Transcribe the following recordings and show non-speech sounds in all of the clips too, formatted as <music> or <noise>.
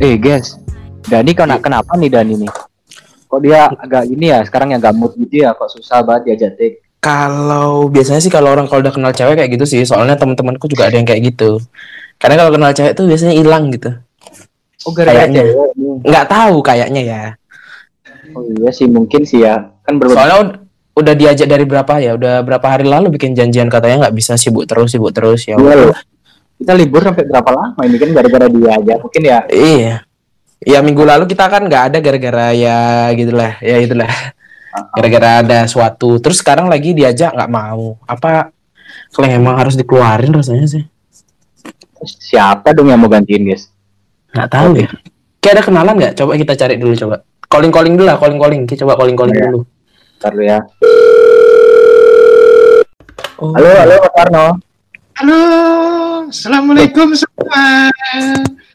Eh guys, Dani kau nak kenapa nih Dani nih? Kok dia agak ini ya sekarang yang mood gitu ya? Kok susah banget diajak take? Kalau biasanya sih kalau orang kalau udah kenal cewek kayak gitu sih, soalnya teman-temanku juga ada yang kayak gitu. Karena kalau kenal cewek tuh biasanya hilang gitu. Oh gara-gara Kayaknya. cewek. Nggak tahu kayaknya ya. Oh iya sih mungkin sih ya. Kan berbeda. Soalnya ud- udah diajak dari berapa ya? Udah berapa hari lalu bikin janjian katanya nggak bisa sibuk terus sibuk terus ya. Iya loh. Kita libur sampai berapa lama ini kan gara-gara dia aja. Mungkin ya. Iya. Ya minggu lalu kita kan nggak ada gara-gara ya gitulah, ya itulah. Gara-gara ada suatu. Terus sekarang lagi diajak nggak mau. Apa kalau emang harus dikeluarin rasanya sih? Siapa dong yang mau gantiin guys? Nggak tahu ya. Kayak ada kenalan nggak? Coba kita cari dulu coba. Calling calling dulu lah, calling calling. Kita coba calling calling Iya. dulu. Ntar ya. Oh. Halo, halo Mas Arno. Halo, assalamualaikum semua.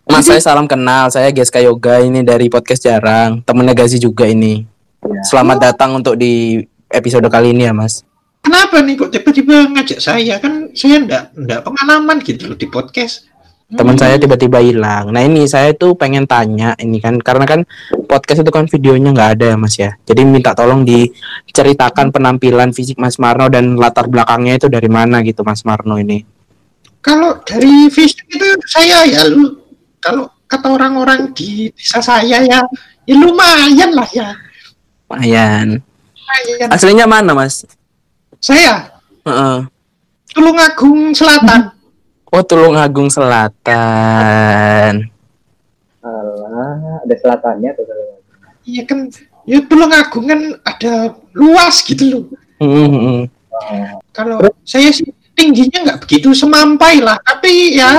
Mas saya salam kenal. Saya Geska Yoga ini dari podcast Jarang. Temennya Gazi juga ini. Ya. Selamat datang untuk di episode kali ini ya, Mas. Kenapa nih kok tiba-tiba ngajak saya? Kan saya enggak enggak pengalaman gitu loh di podcast. teman saya tiba-tiba hilang. Nah ini saya tuh pengen tanya ini kan karena kan podcast itu kan videonya nggak ada ya mas ya. Jadi minta tolong diceritakan penampilan fisik Mas Marno dan latar belakangnya itu dari mana gitu Mas Marno ini. Kalau dari fisik itu saya ya lu kalau kata orang-orang di desa saya ya, ya lumayan lah ya. Lumayan. Lumayan. Aslinya mana mas? Saya Heeh. Tulungagung Selatan. Oh Tulungagung Selatan. Alah, ada selatannya tuh. Iya kan, ya Tulungagung kan ada luas gitu loh. Hmm, hmm. Kalau saya sih tingginya nggak begitu semampai lah, tapi ya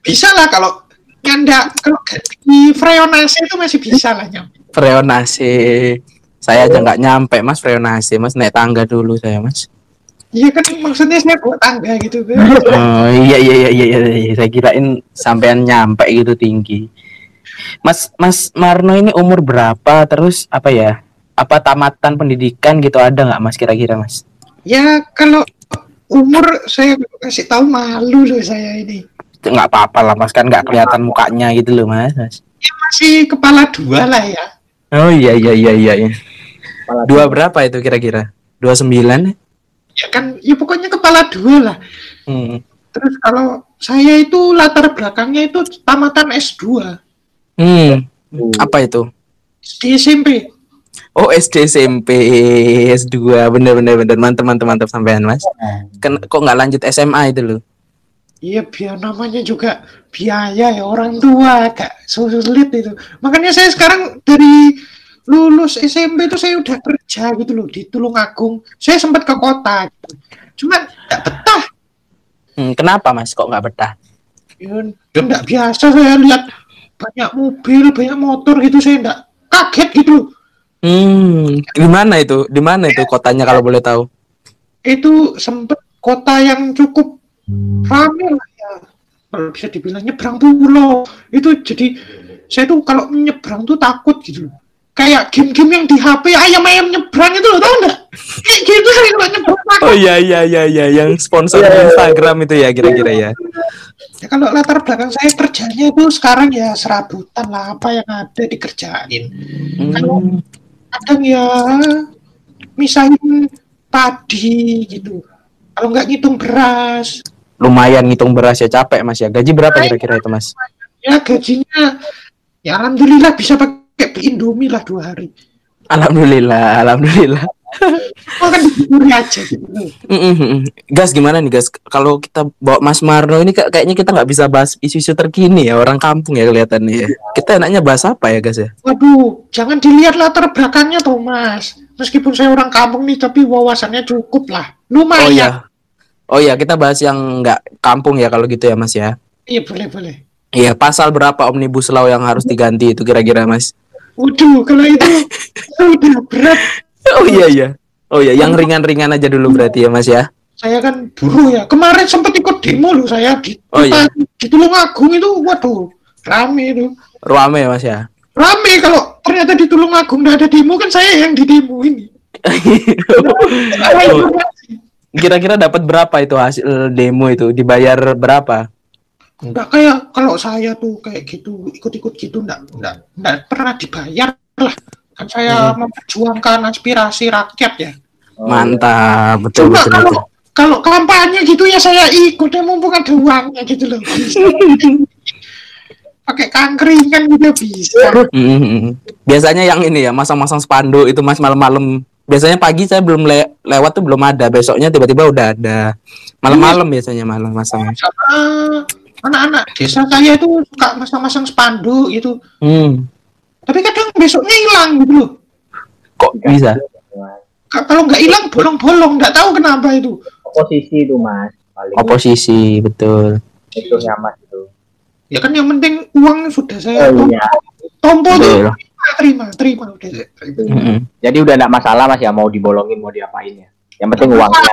bisa lah kalau nyanda kalau di Freonase itu masih bisa lah nyampe. Freonase. Saya aja nggak nyampe mas Freonase mas naik tangga dulu saya mas. Iya kan maksudnya saya buat tangga gitu kan. <laughs> Oh iya iya iya iya, iya, iya. saya kirain sampean nyampe gitu tinggi. Mas Mas Marno ini umur berapa? Terus apa ya? Apa tamatan pendidikan gitu ada nggak Mas kira-kira Mas? ya kalau umur saya kasih tahu malu loh saya ini. Nggak apa-apa lah Mas kan nggak kelihatan mukanya gitu loh Mas. Ya masih kepala dua lah ya. Oh iya iya iya iya. iya. Kepala Dua berapa itu kira-kira? Dua sembilan? Ya kan, ya pokoknya kepala dua lah. Hmm. Terus kalau saya itu latar belakangnya itu tamatan S2 Hmm. Hmm. Apa itu? di SMP. Oh SD SMP S2 bener bener bener mantep mantep mantep sampean Mas. Ken- kok nggak lanjut SMA itu loh? Iya biar namanya juga biaya ya orang tua agak sulit itu. Makanya saya sekarang dari lulus SMP itu saya udah kerja gitu loh di Tulungagung. Saya sempat ke kota. Gitu. Cuman nggak betah. Hmm, kenapa Mas kok nggak betah? Ya, ya nggak biasa saya lihat banyak mobil, banyak motor gitu saya nggak kaget gitu. Hmm, di mana itu? Di mana itu kotanya kalau boleh tahu? Itu sempet kota yang cukup ramai lah ya. Kalau bisa dibilang nyebrang pulau itu jadi saya tuh kalau nyebrang tuh takut gitu loh. Kayak game-game yang di HP ayam-ayam nyebrang itu loh, tau nggak? Kayak gitu saya kalau nyebrang takut. Oh iya iya iya iya yang sponsor Iya, iya, iya. Instagram itu ya kira-kira ya. Ya, kalau latar belakang saya kerjanya itu sekarang ya serabutan lah apa yang ada dikerjain. Hmm. Kadang ya misahin padi gitu. Kalau nggak ngitung beras, Lumayan ngitung beras ya capek Mas ya. Gaji berapa kira-kira itu Mas? ya gajinya ya alhamdulillah bisa pakai Indomie lah dua hari. Alhamdulillah, alhamdulillah. Oh kan gitu. Gas gimana nih Gas? Kalau kita bawa Mas Marno ini kayak- kayaknya kita nggak bisa bahas isu-isu terkini ya orang kampung ya kelihatannya ya. Kita enaknya bahas apa ya Gas ya? Waduh, jangan dilihat latar belakangnya tuh mas. Meskipun saya orang kampung nih, tapi wawasannya cukup lah. Oh Lumayan. iya. Oh iya kita bahas yang nggak kampung ya kalau gitu ya Mas ya. Iya boleh boleh. Iya pasal berapa omnibus law yang harus diganti itu kira-kira Mas? Waduh, kalau itu <laughs> udah berat. Oh iya iya. Oh iya, yang ringan-ringan aja dulu berarti ya Mas ya. Saya kan buruh ya. Kemarin sempat ikut demo loh saya di Oh, iya. di Tulungagung itu. Waduh, rame itu. Ruame ya Mas ya. Rame kalau ternyata di Tulungagung nggak ada demo kan saya yang di demo ini. Kira-kira dapat berapa itu hasil demo itu? Dibayar berapa? nggak kayak kalau saya tuh kayak gitu ikut-ikut gitu nggak nggak nggak pernah dibayar lah kan saya Hmm. memperjuangkan aspirasi rakyat ya Mantap, betul cuma betul. kalau betul. kalau kampanye gitu ya saya ikut ya mumpung ada uangnya gitu loh <laughs> pakai kangkringan juga bisa Mm-mm. Biasanya yang ini ya, masang-masang spanduk itu Mas malam-malam. Biasanya pagi saya belum le- lewat tuh belum ada, besoknya tiba-tiba udah ada. Malam-malam biasanya malam masang. anak-anak desa saya itu suka masang-masang spanduk gitu Hmm. Tapi kadang besoknya hilang gitu loh Kok bisa? Ka- kalau nggak hilang bolong-bolong nggak tahu kenapa itu oposisi itu mas paling Oposisi, betul. itu mas itu ya kan yang penting uang sudah saya oh iya tompo tuh terima terima udah terima. Mm-mm. jadi udah nggak masalah mas ya mau dibolongin mau diapain ya yang penting uangnya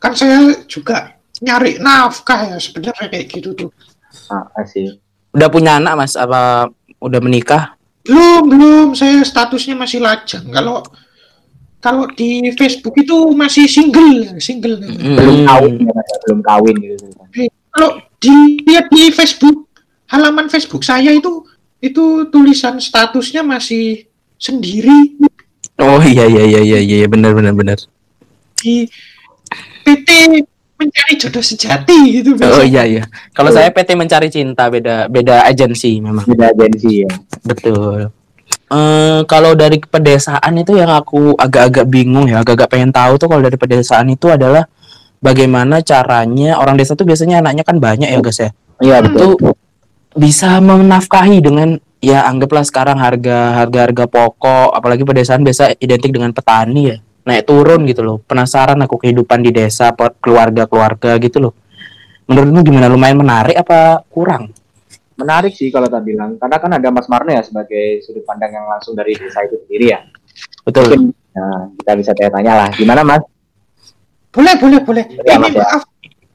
kan saya juga nyari nafkah ya sebenarnya kayak gitu tuh ah, sih Udah punya anak Mas? Apa udah menikah? Belum belum. Saya statusnya masih lajang. Kalau kalau di Facebook itu masih single single. Belum Mm. kawin ya ya, belum kawin gitu kalau dilihat di Facebook halaman Facebook saya itu itu tulisan statusnya masih sendiri. Oh iya iya iya iya iya. Benar benar benar. di PT mencari jodoh sejati gitu Oh biasanya. iya iya. Kalau saya PT mencari cinta beda beda agensi memang. beda agensi ya Betul. Eh kalau dari pedesaan itu yang aku agak-agak bingung ya, agak-agak pengen tahu tuh kalau dari pedesaan itu adalah bagaimana caranya orang desa tuh biasanya anaknya kan banyak ya guys ya. iya betul Itu bisa menafkahi dengan ya anggaplah sekarang harga harga harga pokok apalagi pedesaan biasa identik dengan petani ya naik turun gitu loh. Penasaran aku kehidupan di desa keluarga-keluarga gitu loh. Menurutmu gimana? Lumayan menarik apa kurang? Menarik sih kalau tak bilang. Karena kan ada Mas Marno ya sebagai sudut pandang yang langsung dari desa itu sendiri ya. Betul. Mungkin nah, kita bisa tanya-tanya lah. Gimana Mas? Boleh boleh boleh. Ya, ini ya. maaf.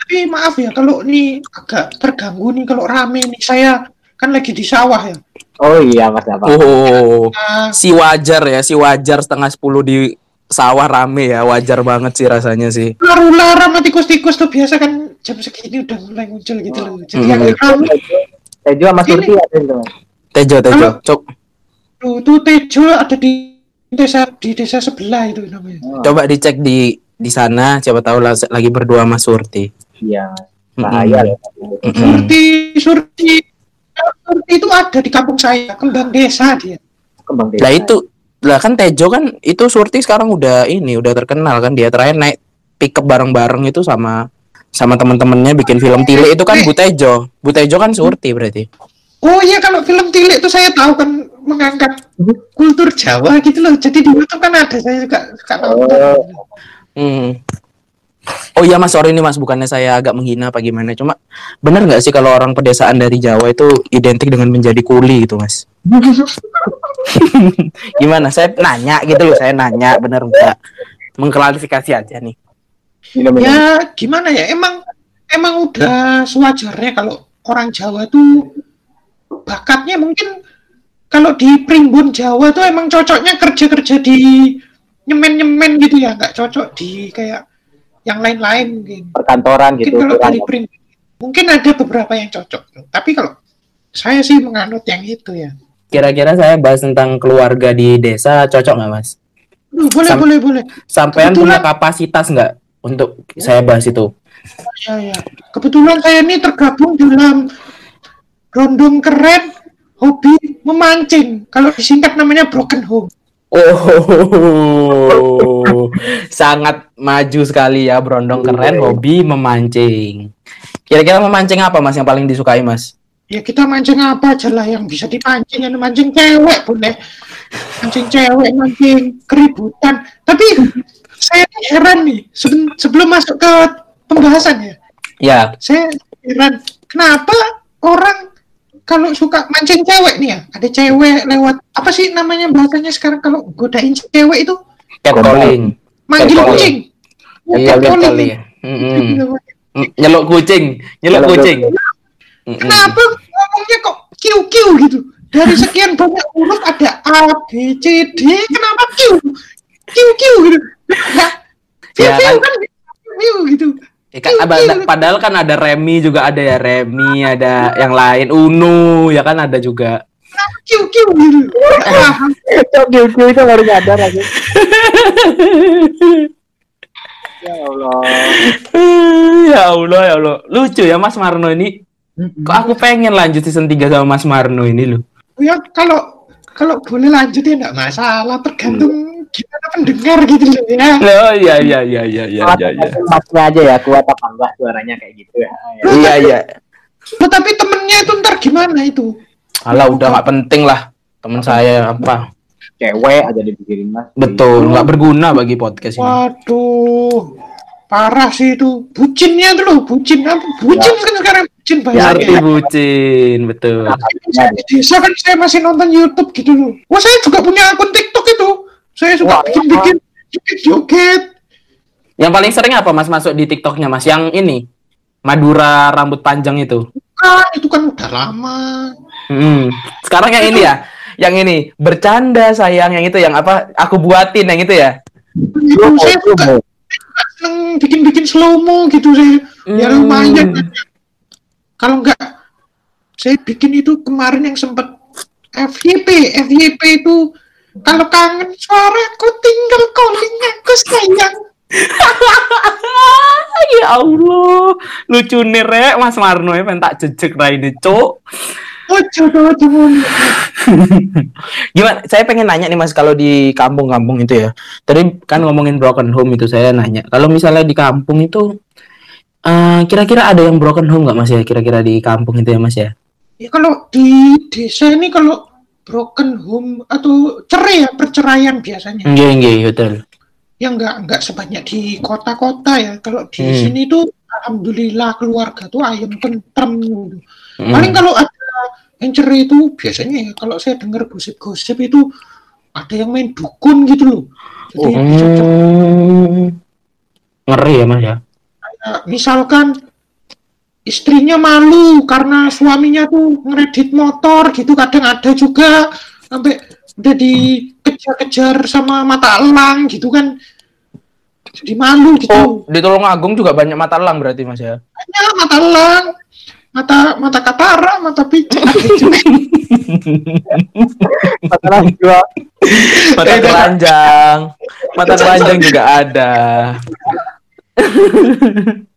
Tapi maaf ya kalau ini agak terganggu nih. Kalau rame nih saya kan lagi di sawah ya. Oh iya Mas apa oh nah, si wajar ya si wajar setengah sepuluh di sawah rame ya wajar banget sih rasanya sih. Ular-ular sama tikus-tikus tuh biasa kan jam segini udah mulai muncul gitu loh. Jadi Hmm. agak rame Tejo. Sama Surti ada Mas tejo tejo. Cok tuh, tuh Tejo ada di desa di desa sebelah itu namanya. Oh, coba dicek di di sana siapa tahu lagi berdua sama Surti. Iya bahaya Mm-mm. Surti Surti Surti itu ada di kampung saya kembang desa dia. Kembang desa. Lah itu lah kan Tejo kan itu Surti sekarang udah ini udah terkenal kan dia terakhir naik pickup bareng-bareng itu sama sama teman-temannya bikin film Tile itu kan Bu Tejo. Bu Tejo kan Surti berarti. oh iya kalau film Tilik itu saya tahu kan mengangkat kultur Jawa gitu loh jadi di YouTube kan ada saya juga suka nonton Oh. Hmm. Oh iya Mas, sorry nih Mas, bukannya saya agak menghina apa gimana. Cuma benar nggak sih kalau orang pedesaan dari Jawa itu identik dengan menjadi kuli gitu Mas? <laughs> <laughs> Gimana? Saya nanya gitu loh, saya nanya bener nggak? Mengklarifikasi aja nih. ya gimana ya? Emang emang udah sewajarnya kalau orang Jawa tuh bakatnya mungkin kalau di primbon Jawa tuh emang cocoknya kerja-kerja di nyemen-nyemen gitu ya? Nggak cocok di kayak yang lain-lain mungkin. Perkantoran mungkin gitu kalau dari primbon mungkin ada beberapa yang cocok. Tapi kalau saya sih menganut yang itu ya Kira-kira saya bahas tentang keluarga di desa cocok nggak Mas? Duh, boleh Sam- boleh boleh Sampean Kebetulan- punya kapasitas nggak untuk saya bahas itu? ya ya kebetulan saya ini tergabung dalam rondong keren hobi memancing kalau disingkat namanya broken home Oh, <laughs> sangat maju sekali ya Brondong keren hobi memancing. Kira-kira memancing apa Mas yang paling disukai Mas? Ya kita mancing apa aja lah yang bisa dipancing yang mancing cewek boleh mancing cewek mancing keributan tapi saya ini heran nih sebelum, sebelum masuk ke pembahasan ya Ya, saya heran kenapa orang kalau suka mancing cewek nih ya ada cewek lewat apa sih namanya bahasanya sekarang kalau godain cewek itu catcalling. manggil Catcalling. kucing Iya, Catcalling. Gitu. Mm, Nyeluk kucing, nyeluk Nyeluk kucing. Kenapa ngomongnya kok kiu kiu gitu? Dari sekian banyak huruf ada A, B, C, D, kenapa kiu? Kiu kiu gitu. Nah, Ya, kiu kan- kan kiu gitu. Eh, kan, ada- padahal kan ada Remi juga ada ya Remi ada yang lain Uno ya kan ada juga kiu kiu gitu Cok Gil itu baru nyadar aku. ya Allah. <laughs> ya Allah ya Allah lucu ya Mas Marno ini kok aku pengen lanjut season 3 sama Mas Marno ini loh ya kalau kalau boleh lanjut ya enggak masalah. Tergantung gimana pendengar gitu loh ya. Oh iya iya iya iya iya iya iya. Masnya aja ya kuat apa enggak suaranya kayak gitu ya. Ya. iya iya. Loh, tapi temennya itu ntar gimana itu? Alah udah nggak penting lah. Teman saya apa? Cewek aja dibikinin mas. betul nggak berguna bagi podcast ini. Waduh parah sih itu. Bucinnya tuh loh bucin. Apa bucin kan sekarang bucin Ya, banyak arti ya. bucin betul Saya di desa kan saya masih nonton YouTube gitu loh. Wah saya juga punya akun TikTok itu. Saya suka bikin-bikin joget-joget. yang paling sering apa Mas masuk di TikToknya Mas yang ini Madura rambut panjang itu Kan itu kan udah lama. Hmm. Sekarang yang ini ya, yang ini bercanda sayang yang itu yang apa? Aku buatin yang itu ya. Itu saya suka seneng bikin-bikin slow mo gitu saya. Ya Hmm. lumayan. Kalau enggak saya bikin itu kemarin yang sempet FYP, FYP itu kalau kangen suaraku tinggal calling aku sayang. <laughs> ya Allah, lucu nih rek Mas Marno ya tak jejek rai ini, Cuk. Ojo <laughs> Gimana? Saya pengen nanya nih Mas kalau di kampung-kampung itu ya. Tadi kan ngomongin broken home itu saya nanya. Kalau misalnya di kampung itu eh, kira-kira ada yang broken home nggak Mas ya? Kira-kira di kampung itu ya Mas ya? Ya kalau di desa ini kalau broken home atau cerai ya perceraian biasanya. Iya, iya, betul. Ya nggak nggak sebanyak di kota-kota ya. Kalau di Hmm. sini tuh alhamdulillah keluarga tuh ayam tentrem. gitu. Hmm. Paling kalau ada yang cerai itu biasanya ya kalau saya dengar gosip-gosip itu ada yang main dukun gitu loh. Jadi Hmm. Ngeri ya Mas ya? Misalkan istrinya malu karena suaminya tuh ngeredit motor gitu kadang ada juga sampai udah dikejar-kejar sama mata elang gitu kan jadi malu gitu Oh, di Tulungagung juga banyak mata elang berarti Mas ya? hanya mata elang mata mata katara mata pijat juga. <laughs> Masalah juga. Mata keranjang. Mata keranjang juga ada. <laughs>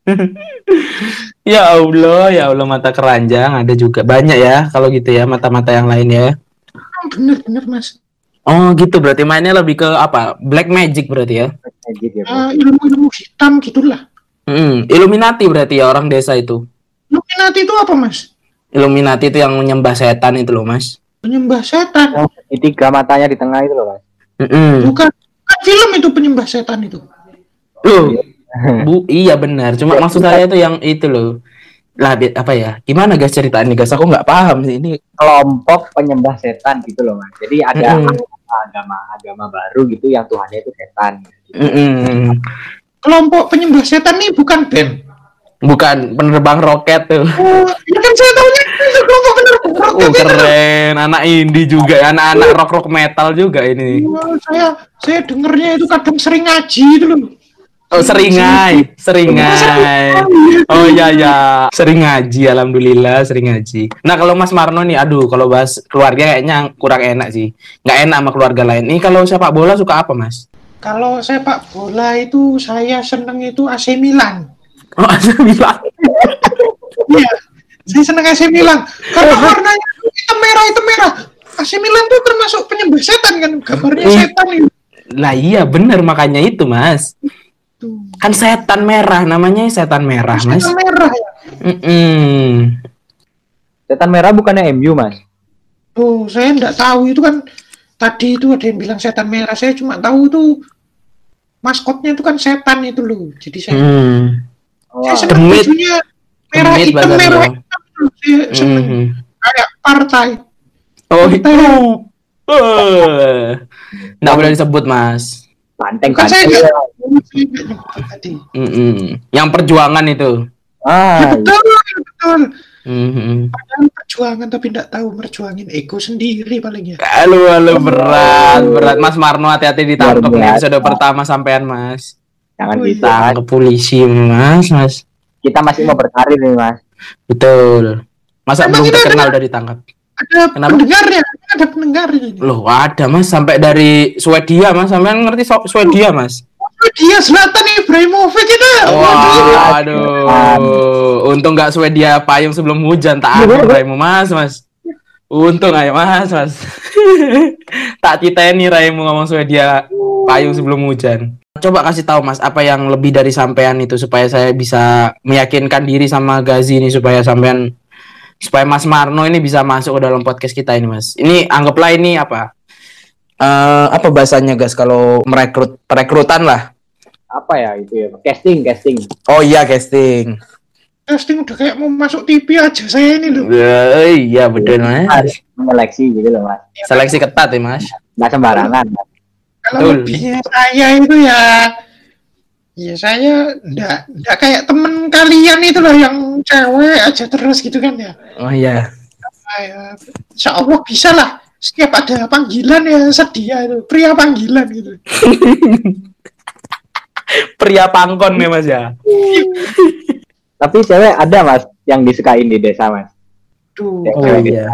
ya Allah, ya Allah mata keranjang ada juga banyak ya kalau gitu ya mata-mata yang lain ya. bener-bener mas Oh gitu berarti mainnya lebih ke apa? Black magic berarti ya? Ya. Ah, ilmu-ilmu hitam gitulah Hmm, Illuminati berarti ya orang desa itu. Illuminati itu apa mas Illuminati itu yang menyembah setan itu loh mas. penyembah setan Oh, di tiga matanya di tengah itu loh mas. Mm-mm. bukan bukan film itu penyembah setan itu Loh, Bu, iya benar. Cuma maksud saya itu yang itu loh. Lah, apa ya? Gimana guys ceritanya guys? Aku nggak paham sih ini. Kelompok penyembah setan gitu loh mas. Jadi ada agama-agama baru gitu yang Tuhannya itu setan. Mm-mm. kelompok penyembah setan nih bukan band Bukan penerbang roket tuh. Oh, ya kan saya tahunya itu kelompok penerbang roket Oh itu. keren, anak indie juga, anak-anak rock rock metal juga ini. Wah, saya saya dengernya itu kadang sering ngaji itu loh. Oh seringai, seringai. Oh iya ya, sering ngaji, alhamdulillah sering ngaji. Nah kalau Mas Marno nih, aduh kalau bahas keluarga kayaknya kurang enak sih, nggak enak sama keluarga lain. Ini kalau sepak bola suka apa Mas? Kalau sepak bola itu saya seneng itu AC Milan. Oh ada bilang. <laughs> Iya, saya seneng AC Milan karena warnanya hitam merah hitam merah. AC Milan tuh termasuk penyembah setan kan, gambarnya setan itu. Lah iya bener makanya itu Mas. Tuh. Kan setan merah, namanya setan merah Mas. Setan merah ya. Mm-mm. Setan merah bukannya MU mas. Oh, saya enggak tahu itu kan tadi itu ada yang bilang setan merah. Saya cuma tahu itu maskotnya itu kan setan itu loh. Jadi saya Hmm. saya Wah, seneng Demit. bajunya merah Demit hitam merah Jawa. hitam. Saya seneng Mhm. kayak partai. Oh itu. Eh. Nggak boleh disebut Mas. Banteng Kan saya tadi. Mm-mm. Yang perjuangan itu. Ah, Betul, betul. Mhm. Padahal perjuangan tapi enggak tahu merjuangin ego sendiri paling ya. Halo, halo berat, berat Mas Marno hati-hati ditangkap nih episode pertama sampean Mas. jangan Oh, iya. kita. Ke polisi Mas, Mas. kita masih mau berkarir nih mas. Betul. Masa Emang belum terkenal udah ditangkap? Ada Kenapa? pendengarnya, ada pendengarnya. ini. Loh, ada Mas sampai dari Swedia Mas. Sampean ngerti so- Swedia Mas? Oh, dia Zlatan Ibrahimovic itu. Wah, aduh. Untung nggak Swedia payung sebelum hujan tak ada raimu Mas, Mas. Untung aja Mas, Mas. <laughs> tak titeni raimu ngomong Swedia payung sebelum hujan. Coba kasih tahu Mas apa yang lebih dari sampean itu supaya saya bisa meyakinkan diri sama Gazi ini supaya sampean supaya Mas Marno ini bisa masuk ke dalam podcast kita ini Mas. Ini anggaplah ini apa? Eh apa bahasanya guys kalau merekrut perekrutan lah. Apa ya itu ya? Casting, casting. Oh iya casting. Casting udah kayak mau masuk TV aja saya ini loh. Ya, iya betul mas. Harus menyeleksi gitu loh mas. Seleksi ketat ya mas. Nggak sembarangan. Kalau lebihnya saya itu ya ya saya enggak enggak kayak temen kalian itu loh yang cewek aja terus gitu kan ya. Oh iya. Saya, insya Allah bisa lah. Setiap ada panggilan ya sedia itu pria panggilan gitu. <laughs> Pria pangkon nih mas ya. <laughs> Tapi cewek ada mas yang disukain di desa mas. Tuh, Oh, iya.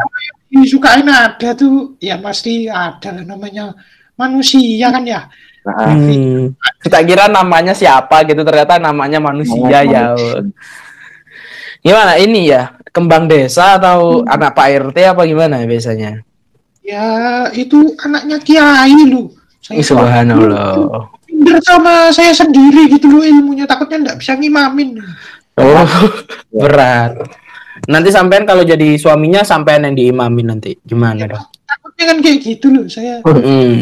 disukain ada tuh ya pasti ada namanya manusia kan ya. Nah, Hmm. Kita kira namanya siapa gitu ternyata namanya manusia ya. Gimana ini ya? Kembang desa atau anak Pak RT apa gimana ya biasanya? Ya itu anaknya kiai lu. Saya Subhanallah. pinter sama saya sendiri gitu loh ilmunya takutnya nggak bisa ngimamin. Oh, <laughs> berat. Nanti sampean kalau jadi suaminya sampean yang diimamin nanti. Gimana dong? Takutnya kan kayak gitu loh saya. Hmm.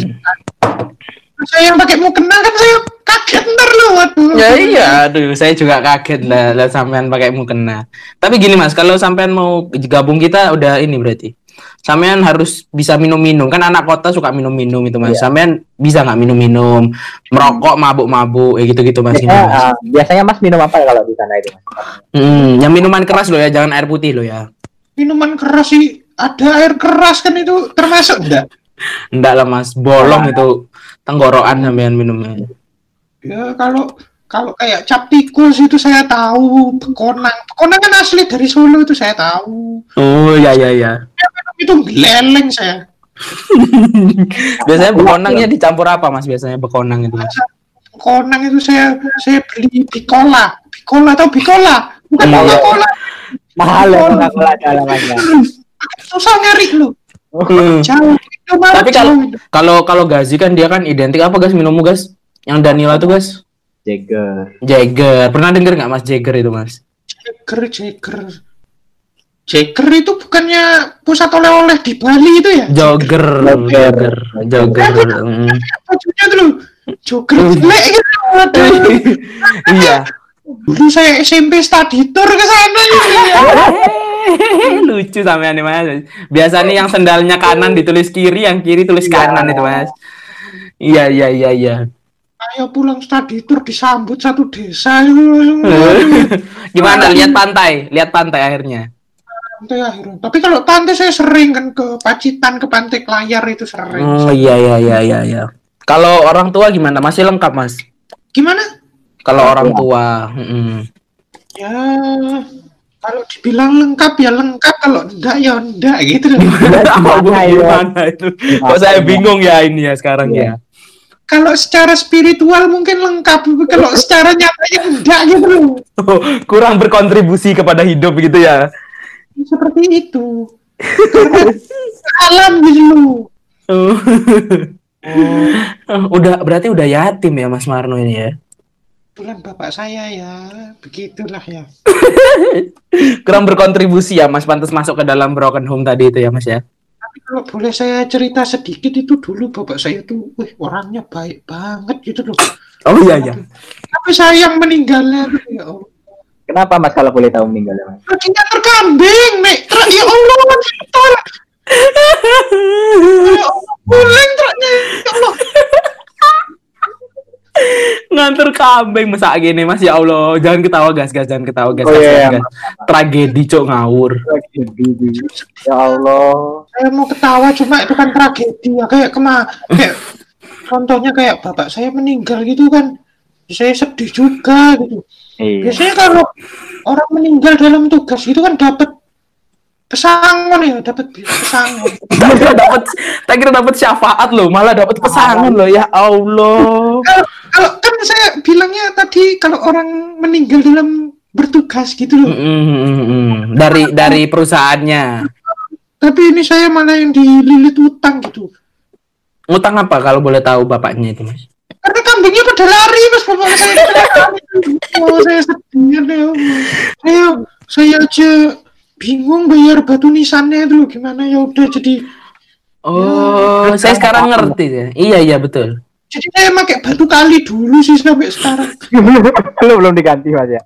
Saya yang pakai mukena kan saya kaget ntar loh waduh. Ya iya, aduh, saya juga kaget lah lihat sampean pakai mukena. Tapi gini Mas, kalau sampean mau gabung kita udah ini berarti. Sampean harus bisa minum-minum. Kan anak kota suka minum-minum itu Mas. Iya. Sampean bisa nggak minum-minum, merokok, mabuk-mabuk, kayak gitu-gitu Mas. Gimana, Mas? uh, biasanya mas minum apa ya kalau di sana itu mas? Hmm, yang minuman keras loh ya, jangan air putih loh ya. Minuman keras sih ada air keras kan itu termasuk enggak? Enggak lah Mas, bolong itu tenggorokan sampean minumnya. Ya kalau kalau kayak cap tikus itu saya tahu, bekonang. Bekonang kan asli dari Solo itu saya tahu. Oh iya iya iya. Itu geleleng saya. <laughs> Biasanya bekonangnya dicampur apa Mas? Biasanya bekonang itu Mas. Bekonang itu saya saya beli bikola. Bikola atau bikola? Bukan. Coca-Cola. Mahal ya dalamnya. <laughs> Susah nyari lu. Hmm. Tapi kalau kalau kalau Gazi kan dia kan identik apa guys minummu guys? Yang Danila tuh guys? Jagger. Jagger. Pernah denger nggak Mas Jagger itu Mas? Jagger, Jagger. Jagger itu bukannya pusat oleh-oleh di Bali itu ya? Jogger, Jogger. Jogger, Jogger. mm. Bajunya tuh. Jogger jelek gitu. <laughs> Iya. Dulu saya SMP study tour ke sana ya. <laughs> <laughs> Lucu sampean nih Mas. Biasanya yang sendalnya kanan ditulis kiri, yang kiri tulis kanan itu Mas. Iya iya iya iya. Ayo pulang study tour disambut satu desa. <laughs> Gimana lihat pantai? Lihat pantai akhirnya. Pantai akhirnya. Tapi kalau pantai saya sering kan ke Pacitan, ke Pantai Layar itu sering. Oh iya iya iya iya iya. Kalau orang tua gimana? Masih lengkap Mas? Gimana? Kalau orang tua, mm-mm. Ya kalau dibilang lengkap ya lengkap, kalau enggak ya enggak gitu <laughs> Gimana itu? gimana itu? Kok saya bingung ya ini ya sekarang ya. Kalau secara spiritual mungkin lengkap, kalau <laughs> secara nyatanya enggak gitu loh. Kurang berkontribusi kepada hidup gitu ya. Seperti itu. Alam gitu loh. <laughs> udah berarti udah yatim ya Mas Marno ini ya. Bulan bapak saya ya, begitulah ya. <laughs> Kurang berkontribusi ya Mas pantas masuk ke dalam broken home tadi itu ya Mas ya. Tapi kalau boleh saya cerita sedikit itu dulu bapak saya tuh, wih orangnya baik banget gitu loh. <laughs> Oh iya iya. Tapi sayang meninggalnya ya Allah. Kenapa mas kalau boleh tahu meninggalnya mas? Lagi nganter kambing, nek. Truk, Ya Allah, tol. <laughs> Ya Allah, guling truknya. Ya Allah. Nganter kambing masa gini Mas ya Allah. Jangan ketawa guys, guys jangan ketawa guys. Oh, iya, kasihan, iya. guys. Tragedi cok ngawur. Ya Allah. Saya mau ketawa cuma itu kan tragedi ya kayak kema kayak contohnya kayak bapak saya meninggal gitu kan. saya sedih juga gitu Iya. biasanya kalau orang meninggal dalam tugas itu kan dapat pesangon ya dapat pesangon <laughs> tak kira dapat tak kira dapat syafaat loh malah dapat pesangon loh ya Allah kalau kan saya bilangnya tadi kalau orang meninggal dalam bertugas gitu loh. Mm-mm. dari dari perusahaannya. Tapi ini saya malah yang dililit utang gitu. Ngutang apa kalau boleh tahu bapaknya itu mas? Karena kambingnya pada lari mas. Bapak saya oh saya sedih deh saya saya aja bingung bayar batu nisannya itu loh. Gimana ya udah jadi oh saya sekarang ngerti ya. Iya iya betul jadi saya pakai batu kali dulu sih sampai sekarang. <laughs> Lu belum diganti mas ya?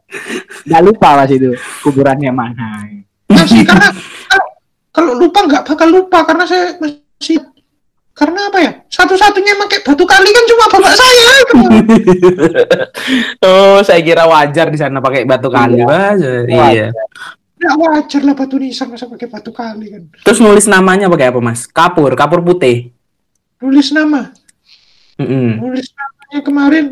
Gak lupa mas itu kuburannya mana? masih karena kalau- kalau lupa nggak bakal lupa karena saya masih karena apa ya? Satu-satunya pakai batu kali kan cuma bapak saya. <laughs> Oh saya kira wajar di sana pakai batu kali Iya. mas. Iya. Nggak wajar lah batu nisan masa pakai batu kali kan. Terus nulis namanya pakai apa mas? Kapur kapur putih. Nulis nama Nulis namanya kemarin.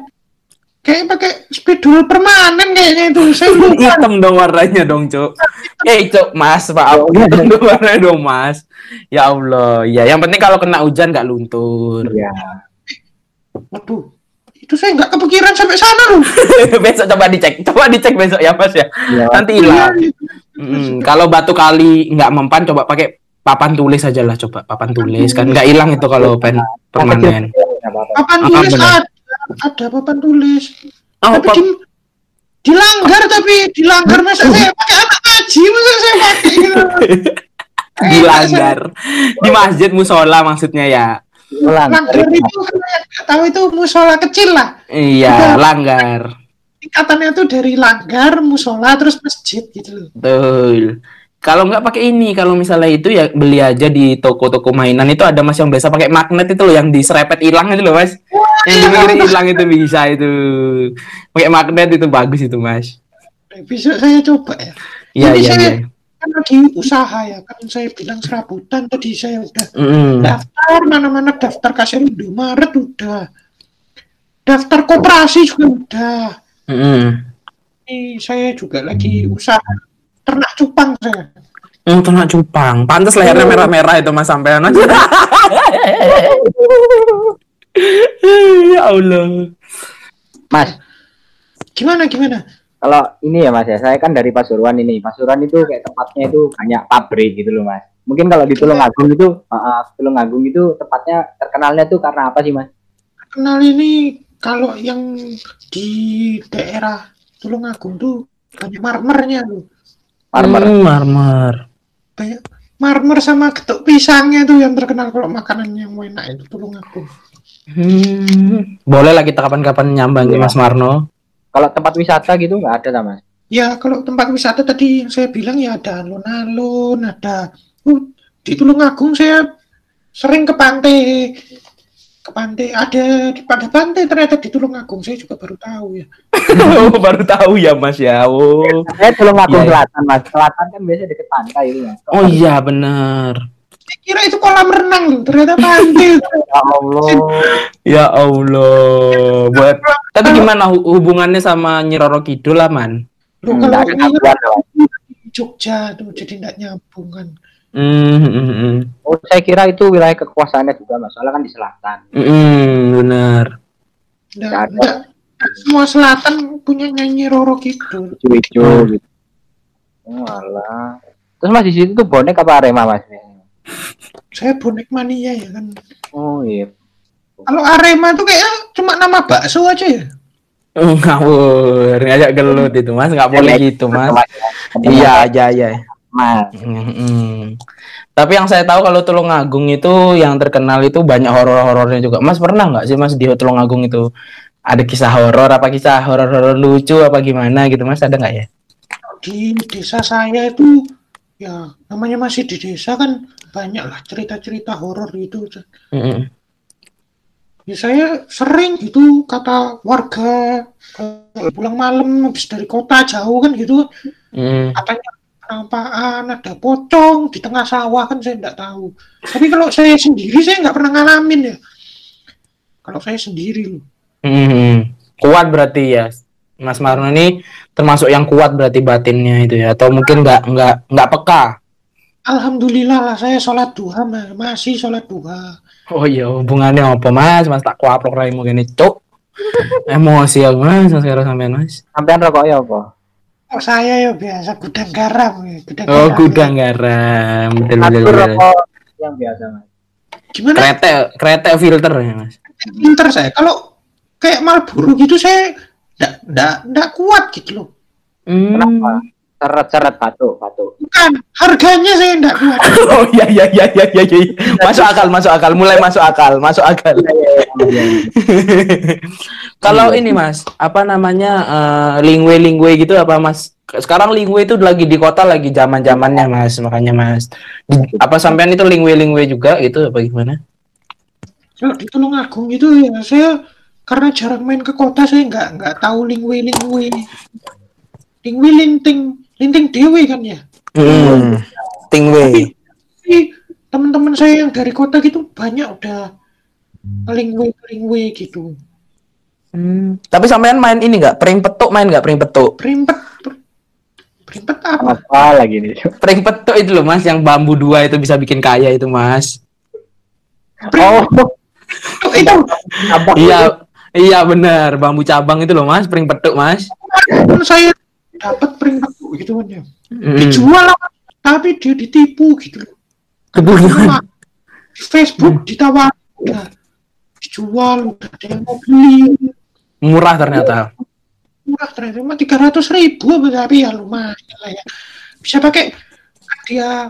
Kayak pakai spidol permanen kayaknya itu. Saya lupa. <laughs> Hitam dong warnanya dong cuk. Eh cuk mas maaf hitam dong warnanya dong mas. Ya Allah. Ya yang penting kalau kena hujan nggak luntur. Iya. waduh. Itu saya nggak kepikiran sampai sana loh. <laughs> Besok coba dicek. Coba dicek besok ya mas ya. Iya. nanti hilang. Iya, Mm, kalau batu kali nggak mempan coba pakai papan tulis aja lah coba. Papan tulis kan nggak hilang itu kalau pen permanen. Papan tulis benar. ada ada papan tulis. Oh tapi pap- di, dilanggar tapi dilanggar masa saya pakai anak ngaji masa saya pakai <laughs> gitu. Dilanggar. Di masjid musola maksudnya ya? Ulang. langgar itu kan tahu itu musola kecil lah. Iya langgar. tingkatannya tuh dari langgar musola terus masjid gitu loh. Betul kalau nggak pakai ini kalau misalnya itu ya beli aja di toko-toko mainan. Itu ada mas yang biasa pakai magnet itu loh yang diserepet hilang itu loh mas. Yang di pinggir hilang itu bisa itu. Pakai magnet itu bagus itu mas. Eh, bisa saya coba ya. Iya iya saya iya. kan lagi usaha ya. Kan saya bilang serabutan tadi saya udah Mm-mm. daftar mana-mana daftar kasir Indomaret udah. Daftar koperasi juga udah. Mm-mm. ini saya juga lagi usaha ternak cupang saya Oh, ternak cupang. Pantas lehernya merah-merah itu Mas sampean. <laughs> ya Allah. Mas, gimana gimana kalau ini ya mas ya, saya kan dari Pasuruan ini. Pasuruan itu kayak tempatnya itu banyak pabrik gitu loh mas. Mungkin kalau di Tulungagung itu, uh, Tulungagung itu tepatnya terkenalnya tuh karena apa sih mas? kenal ini kalau yang di daerah Tulungagung tuh banyak marmernya tuh Farmer. Hmm, marmer. banyak marmer sama getuk pisangnya tuh yang terkenal kalau makanan yang enak itu Tulungagung Hmm. Boleh lah kita kapan-kapan nyambangi Iya. Mas Marno. Kalau tempat wisata gitu nggak ada tak mas? Ya, kalau tempat wisata tadi yang saya bilang ya ada alun-alun, ada uh, di Tulungagung saya sering ke pantai. Ke pantai ada di pada pantai ternyata di Tulungagung saya juga baru tahu ya. Oh, <laughs> baru tahu ya Mas ya. Oh. Saya Tulungagung Iya, iya. Selatan mas. Selatan kan biasanya deket pantai itu mas. Oh iya benar. Saya kira itu kolam renang loh, ternyata pantai. <laughs> Ya Allah. Ya Allah. Buat tapi gimana hu- hubungannya sama Nyi Roro Kidul lah, Man? Loh, Hmm, kalau ada Jogja tuh jadi tidak nyambung kan. Hmm, hmm, hmm. Oh, saya kira itu wilayah kekuasaannya juga mas. Soalnya kan di selatan. Hmm, benar. Nggak, Semua selatan punya nyanyi Roro Kidul. Hijau-hijau Hmm. gitu. Oh, alah. Terus mas di situ tuh bonek apa Arema mas? Saya bonek mania ya kan. Oh iya. Kalau Arema tuh kayak cuma nama bakso aja ya. Oh, ngawur, ngajak gelut itu Mas, nggak boleh gitu Mas. Iya, iya, iya. Mas. Mm-mm. Tapi yang saya tahu kalau Tulungagung itu yang terkenal itu banyak horor-horornya juga. Mas pernah nggak sih Mas di Tulungagung itu ada kisah horor apa kisah horor-horor lucu apa gimana gitu Mas ada nggak ya? Di desa saya itu ya namanya masih di desa kan banyak lah cerita-cerita horor gitu. Mm-mm. Ya saya sering gitu kata warga kalau pulang malam habis dari kota jauh kan gitu Mm. katanya penampakan ada pocong di tengah sawah kan saya nggak tahu. Tapi kalau saya sendiri saya nggak pernah ngalamin ya. Kalau saya sendiri loh. Mm. kuat berarti ya Mas Marno ini termasuk yang kuat berarti batinnya itu ya atau mungkin nggak nggak nggak peka Alhamdulillah lah saya sholat duha Mas. masih sholat duha. oh iya hubungannya apa mas mas tak kuaplok raimu gini cuk emosi ya mas mas karo sampean mas Sampean rokoknya apa? Oh, saya ya biasa gudang garam ya. Gudang oh garam. gudang garam betul betul, Aku betul. rokok yang biasa mas. Gimana? kereta kereta filter ya mas Pinter saya. Kalau kayak Marlboro gitu saya ndak ndak ndak kuat gitu loh. Hmm. Kenapa? Seret-seret batuk, batuk. Bukan harganya saya ndak kuat. <laughs> oh iya iya iya iya iya iya. masuk akal masuk akal mulai masuk akal masuk akal <laughs> Kalau ini Mas, apa namanya eh, lingwe lingwe gitu apa Mas? Sekarang lingwe itu lagi di kota lagi zaman zamannya Mas, makanya Mas. Apa sampean itu lingwe lingwe juga gitu apa gimana? Kalau di Tulungagung itu ya saya karena jarang main ke kota saya nggak nggak tahu lingwe lingwe. Lingwe linting linting dewe kan ya. Hmm. Tingwe. Tapi teman-teman saya yang dari kota gitu banyak udah lingwe lingwe gitu. Hmm. Tapi sampean main ini nggak? Pering petuk main nggak pering petuk? Perimpet perimpet apa? Apa lagi nih? <laughs> Pering petuk itu loh Mas, yang bambu dua itu bisa bikin kaya itu Mas. Oh, Oh, itu. Iya, iya benar, bambu cabang itu loh Mas, pering petuk Mas. teman saya dapat perimpet gitu kan ya. Hmm. Dijual lah, tapi dia ditipu gitu loh. Kebunuhan. Di Facebook ditawar udah dijual udah ada yang mau beli Murah ternyata. murah ternyata cuma tiga ratus ribu tapi ya lumayan lah ya bisa pakai kan dia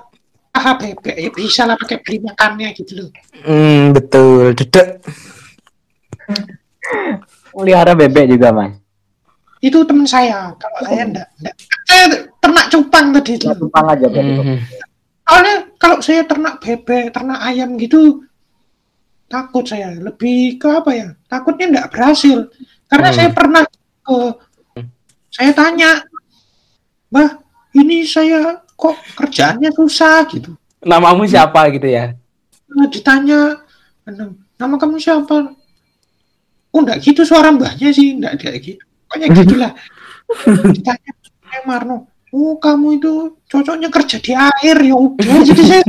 paha bebek ya bisa lah pakai beli makannya gitu loh Hmm, betul. Dedek. Melihara bebek juga mas. itu teman saya kalau saya enggak, enggak. saya ternak cupang tadi itu Ya, tumpang aja berarti. Hmm. soalnya kalau saya ternak bebek ternak ayam gitu takut saya lebih ke apa ya takutnya enggak berhasil karena Hmm. saya pernah ke saya tanya mbah ini saya kok kerjaannya susah gitu Namamu siapa gitu ya? Nah, ditanya nama kamu siapa oh enggak gitu suara mbahnya sih enggak kayak gitu. Pokoknya <laughs> gitulah. Ditanya eh Marno oh kamu itu cocoknya kerja di air ya udah jadi saya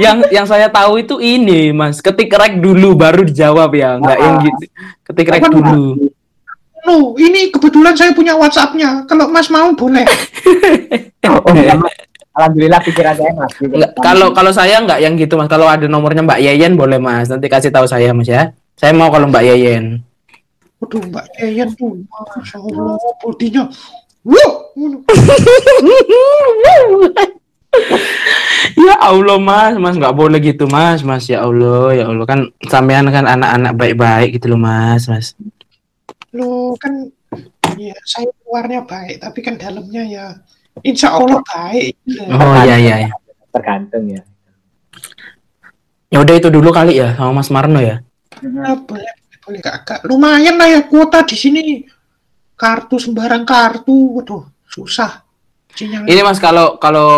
yang yang saya tahu itu ini mas. Ketik rek dulu baru dijawab ya nggak yang gitu. Ketik rek dulu. No ini kebetulan saya punya WhatsAppnya. Kalau Mas mau boleh. <laughs> Oh, iya. Alhamdulillah pikiran saya mas. Nggak, kalau kalau saya nggak yang gitu mas. Kalau ada nomornya mbak Yeyen boleh mas. Nanti kasih tahu saya mas ya. Saya mau kalau mbak Yeyen. Waduh Mbak Yayan tuh Masya Allah bodinya <laughs> ya Allah mas. Mas nggak boleh gitu mas. Mas ya Allah ya Allah. Kan sampean kan anak-anak baik-baik gitu loh mas mas. Lo kan ya saya luarnya baik tapi kan dalamnya ya Insya Allah baik oh iya iya iya. Tergantung ya. ya udah itu dulu kali ya sama mas Marno ya Nah, boleh boleh kakak lumayan lah ya kuota di sini kartu sembarang kartu waduh susah sinyal Ini Mas kalau kalau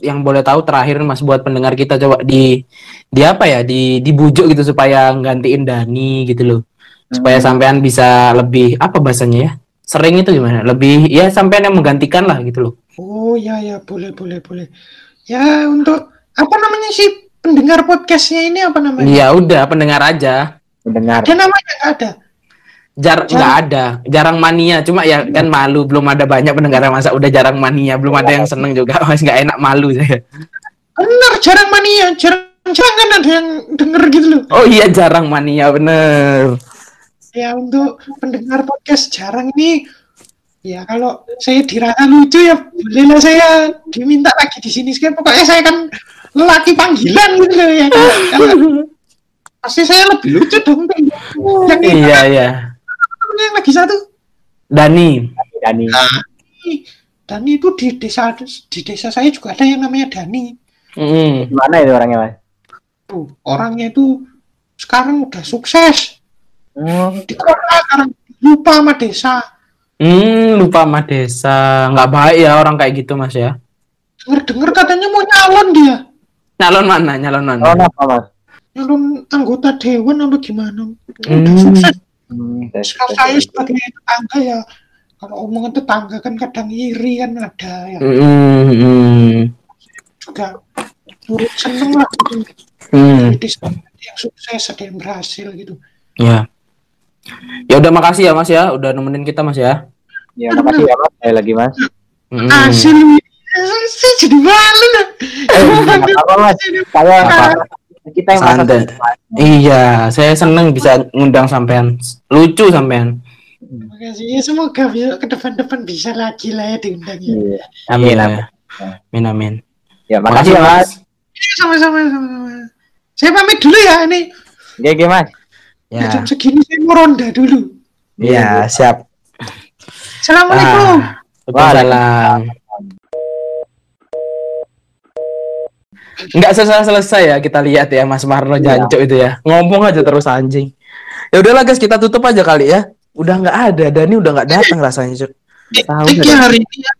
yang boleh tahu terakhir Mas buat pendengar kita coba di di apa ya di dibujuk gitu supaya gantiin Dani gitu loh. Supaya Hmm. sampean bisa lebih apa bahasanya ya? Sering itu gimana? Lebih ya sampean yang menggantikan lah gitu loh. Oh ya ya boleh boleh boleh ya untuk apa namanya sih pendengar podcastnya ini apa namanya Ya udah pendengar aja. Mendengar. ada namanya nggak ada Jar Jarang. nggak ada, jarang mania. Cuma ya kan malu, belum ada banyak pendengar masa udah jarang mania, belum ada yang seneng juga. <laughs> Mas nggak enak malu saya. bener jarang mania jarang jarang kan ada yang denger gitu loh Oh iya jarang mania bener. ya untuk pendengar podcast jarang ini ya kalau saya dirasa lucu ya bolehlah saya diminta lagi di sini sekali pokoknya saya kan lelaki panggilan gitu loh ya kan. Pasti saya lebih lucu dong yang Iya iya. yang lagi satu Dani. Dani. Dani itu di desa di desa saya juga ada yang namanya Dani Mm. Gimana itu orangnya mas? tuh orangnya itu sekarang udah sukses Oh, di kota sekarang lupa sama desa Hmm, lupa sama desa. Nggak baik ya orang kayak gitu, Mas ya. denger dengar katanya mau nyalon dia Nyalon mana? Nyalon mana? oh apa mas? nyalon anggota dewan apa gimana? Udah Hmm. sukses. Hmm, saya sebagai tetangga ya, kalau omongan tetangga kan kadang iri kan ada ya. Hmm, hmm, Juga turut seneng lah gitu. hmm. Jadi yang sukses ada yang berhasil gitu. Ya. Ya udah makasih ya Mas ya, udah nemenin kita Mas ya. Ya, makasih ya mas. Sekali lagi mas. Hmm. Hasil saya jadi malu lah. Nggak apa mas. Saya kita yang Santai. Iya, saya seneng bisa ngundang sampean. Lucu sampean. Makasih. Ya, semoga bisa ke depan-depan bisa lagi lah ya diundangnya. Iya. Amin. Iya. ya. Amin amin. Ya, makasih ya mas. Iya, Sama-sama, sama-sama. Saya pamit dulu ya ini. Oke, oke mas. Ya. Ya. Jam segini saya mau ronda dulu. Ya, siap. Assalamualaikum. Ah, Waalaikumsalam. Enggak selesai-selesai ya kita lihat ya Mas Marno Iya. jancuk itu ya. Ngomong aja terus anjing. Ya udahlah guys, kita tutup aja kali ya. Udah nggak ada, Dani udah nggak datang rasanya, Cuk. Eh, Tahu Tik, sudah. hari ini ya,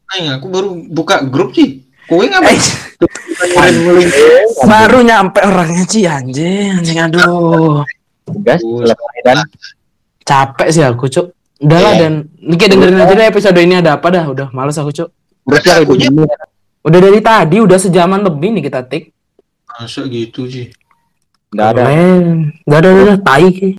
aku baru buka grup sih. Kowe ngapain? Eh, baru nyampe orangnya sih anjing, anjing aduh. Dan Capek sih aku, Cuk. Udahlah Iya. dan kayak dengerin aja deh episode ini ada apa dah. Udah males aku, Cuk. Akunya- gini. Udah dari tadi udah sejaman lebih nih kita take. Masa gitu sih. Nggak ada. Nggak ada udah tai.